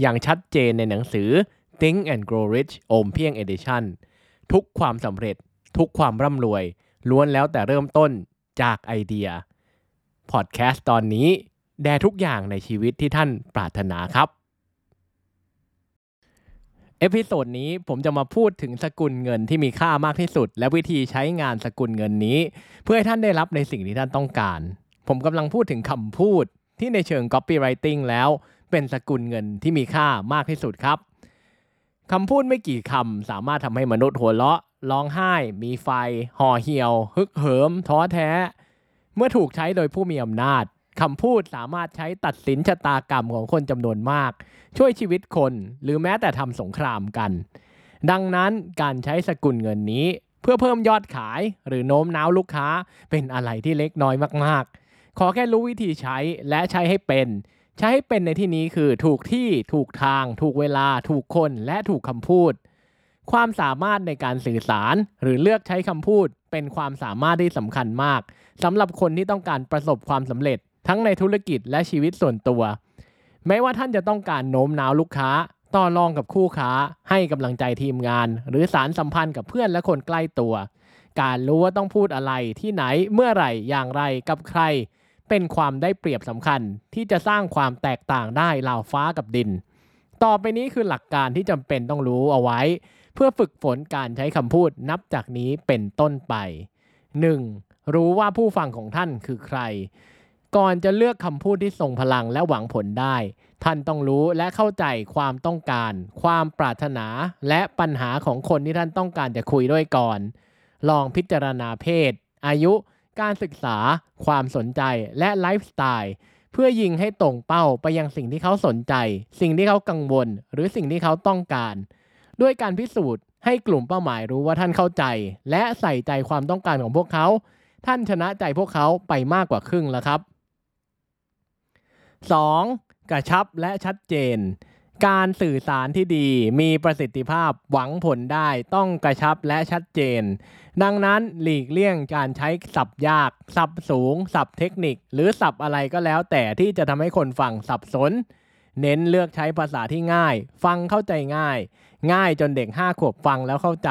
อย่างชัดเจนในหนังสือ Think and Grow Rich โอมเพียง Edition ทุกความสำเร็จ ทุกความร่ำรวย ล้วนแล้วแต่เริ่มต้นจากไอเดีย พอดแคสต์ตอนนี้ แด่ทุกอย่างในชีวิตที่ท่านปรารถนาครับ episode นี้ผมจะมาพูดถึงสกุลเงินที่มีค่ามากที่สุด และวิธีใช้งานสกุลเงินนี้ เพื่อให้ท่านได้รับในสิ่งที่ท่านต้องการ ผมกำลังพูดถึงคำพูดที่ในเชิง copywriting แล้ว เป็นสกุลเงินที่มีค่ามากที่สุดครับคำพูดไม่กี่คำสามารถทำให้มนุษย์หัวเราะ ร้องไห้ มีไฟ ห่อเหี่ยว ฮึกเหิม ท้อแท้ เมื่อถูกใช้โดยผู้มีอำนาจคำพูดสามารถใช้ตัดสินชะตากรรมของคนจำนวนมาก ช่วยชีวิตคน หรือแม้แต่ทำสงครามกัน ดังนั้นการใช้สกุลเงินนี้ เพื่อเพิ่มยอดขาย หรือโน้มน้าวลูกค้าเป็นอะไรที่เล็กน้อยมาก ๆ ขอแค่รู้วิธีใช้และใช้ให้เป็น ใช้ให้เป็นในที่นี้คือถูกที่ถูกทาง ถูกเวลา ถูกคนและถูกคำพูด ความสามารถในการสื่อสาร หรือเลือกใช้คำพูด เป็นความสามารถที่สำคัญมากสำหรับคนที่ต้องการประสบความสำเร็จ ทั้งในธุรกิจและชีวิตส่วนตัวแม้ว่าท่านจะต้องการโน้มน้าวลูกค้า ต่อรองกับคู่ค้า ให้กำลังใจทีมงาน หรือสารสัมพันธ์กับเพื่อนและคนใกล้ตัว การรู้ว่าต้องพูดอะไรที่ไหนเมื่อไหร่อย่างไรกับใคร เป็นความได้เปรียบสำคัญที่จะสร้างความแตกต่างได้ราวฟ้ากับดิน ต่อไปนี้คือหลักการที่จำเป็นต้องรู้เอาไว้ เพื่อฝึกฝนการใช้คำพูดนับจากนี้เป็นต้นไป 1. รู้ว่าผู้ฟังของท่านคือใคร ก่อนจะเลือกคำพูดที่ทรงพลังและหวังผลได้ ท่านต้องรู้และเข้าใจความต้องการ ความปรารถนาและปัญหาของคนที่ท่านต้องการจะคุยด้วยก่อน ลองพิจารณาเพศ อายุ การศึกษา ความสนใจ และไลฟ์สไตล์ เพื่อยิงให้ตรงเป้าไปยังสิ่งที่เขาสนใจ สิ่งที่เขากังวล หรือสิ่งที่เขาต้องการ ด้วยการพิสูจน์ให้กลุ่มเป้าหมายรู้ว่าท่านเข้าใจ และใส่ใจความต้องการของพวกเขา ท่านชนะใจพวกเขาไปมากกว่าครึ่งแล้วครับ 2. กระชับและชัดเจน การสื่อสารที่ดีมีประสิทธิภาพหวังผลได้ต้องกระชับและชัดเจน ดังนั้นหลีกเลี่ยงการใช้ศัพท์ยากศัพท์สูงศัพท์เทคนิค หรือศัพท์อะไรก็แล้วแต่ที่จะทำให้คนฟังสับสน เน้นเลือกใช้ภาษาที่ง่าย ฟังเข้าใจง่าย ง่ายจนเด็กห้าขวบฟังแล้วเข้าใจ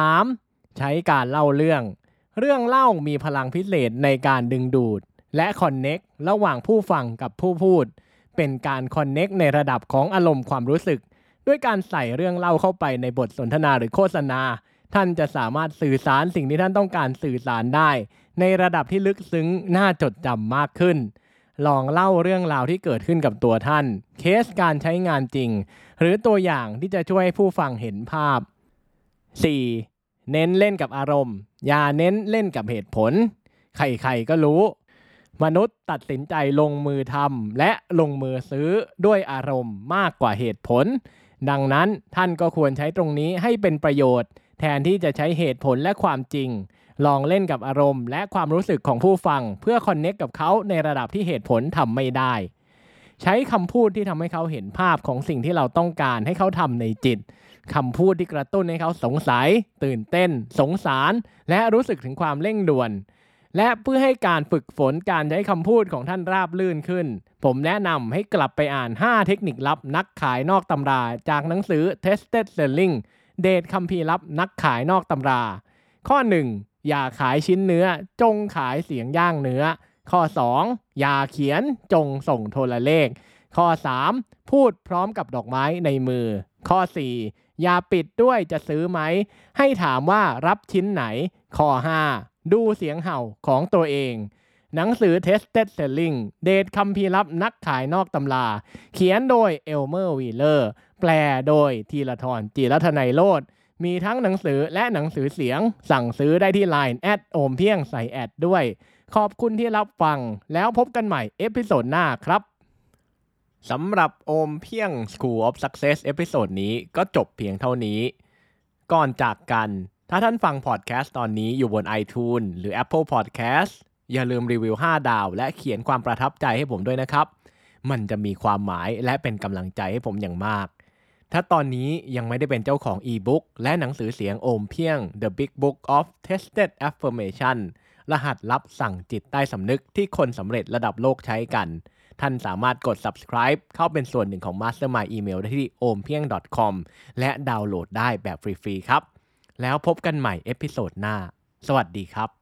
3. ใช้การเล่าเรื่อง เรื่องเล่ามีพลังพิเศษในการดึงดูด และคอนเน็กระหว่างผู้ฟังกับผู้พูด เป็นการคอนเน็กในระดับของอารมณ์ความรู้สึก ด้วยการใส่เรื่องเล่าเข้าไปในบทสนทนาหรือโฆษณา ท่านจะสามารถสื่อสารสิ่งที่ท่านต้องการสื่อสารได้ ในระดับที่ลึกซึ้งน่าจดจำมากขึ้น ลองเล่าเรื่องราวที่เกิดขึ้นกับตัวท่าน เคสการใช้งานจริง หรือตัวอย่างที่จะช่วยให้ผู้ฟังเห็นภาพ 4. เน้นเล่นกับอารมณ์ อย่าเน้นเล่นกับเหตุผล ใครๆก็รู้ มนุษย์ตัดสินใจลงมือทำและลงมือซื้อด้วยอารมณ์มากกว่าเหตุผล ดังนั้นท่านก็ควรใช้ตรงนี้ให้เป็นประโยชน์ แทนที่จะใช้เหตุผลและความจริง ลองเล่นกับอารมณ์ และความรู้สึกของผู้ฟัง เพื่อคอนเน็กกับเขาในระดับที่เหตุผลทำไม่ได้ ใช้คำพูดที่ทำให้เขาเห็นภาพของสิ่งที่เราต้องการให้เขาทำในจิตคำพูดที่กระตุ้นให้เขาสงสัย ตื่นเต้น สงสาร และรู้สึกถึงความเร่งด่วน และเพื่อให้การฝึกฝนการใช้คำพูดของท่านราบลื่นขึ้น ผมแนะนำให้กลับไปอ่าน 5 เทคนิคลับนักขายนอกตำรา จากหนังสือ Tested Selling เดทคัมภีร์ลับนักขายนอกตำรา ข้อ 1 อย่าขายชิ้นเนื้อ จงขายเสียงย่างเนื้อ ข้อ 2 อย่าเขียนจงส่งโทรเลข ข้อ 3 พูดพร้อมกับดอกไม้ในมือ ข้อ 4 อย่าปิดด้วยจะซื้อไหม ให้ถามว่ารับชิ้นไหน ข้อ 5 ดูเสียงเห่าของตัวเอง หนังสือ Tested Selling เดชคัมภีร์ลับนักขายนอกตำรา เขียนโดยเอลเมอร์วีเลอร์ แปลโดยทีละทรจีรัตนัยโลดมีทั้งหนังสือและหนังสือเสียง สั่งซื้อได้ที่ Line แอดโอมเพียงใส่แอดด้วย ขอบคุณที่รับฟังแล้วพบกันใหม่ episode หน้าครับสำหรับโอมเพียง School of Success episode นี้ก็จบเพียงเท่านี้ ก่อนจากกัน ถ้าท่านฟังพอดแคสต์ตอนนี้อยู่บน iTunes หรือ Apple Podcast อย่าลืมรีวิว 5 ดาว และเขียนความประทับใจให้ผมด้วยนะครับ มันจะมีความหมายและเป็นกำลังใจให้ผมอย่างมาก ถ้าตอนนี้ยังไม่ได้เป็นเจ้าของอีบุ๊กและหนังสือเสียงโอมเพียง The Big Book of Tested Affirmation รหัสลับสั่งจิตใต้สำนึกที่คนสำเร็จระดับโลกใช้กัน ท่านสามารถกด subscribe เข้าเป็นส่วนหนึ่งของ Mastermind Email ได้ที่ ompieng.com และดาวน์โหลดได้แบบฟรีๆครับ แล้วพบกันใหม่ episode หน้า สวัสดีครับ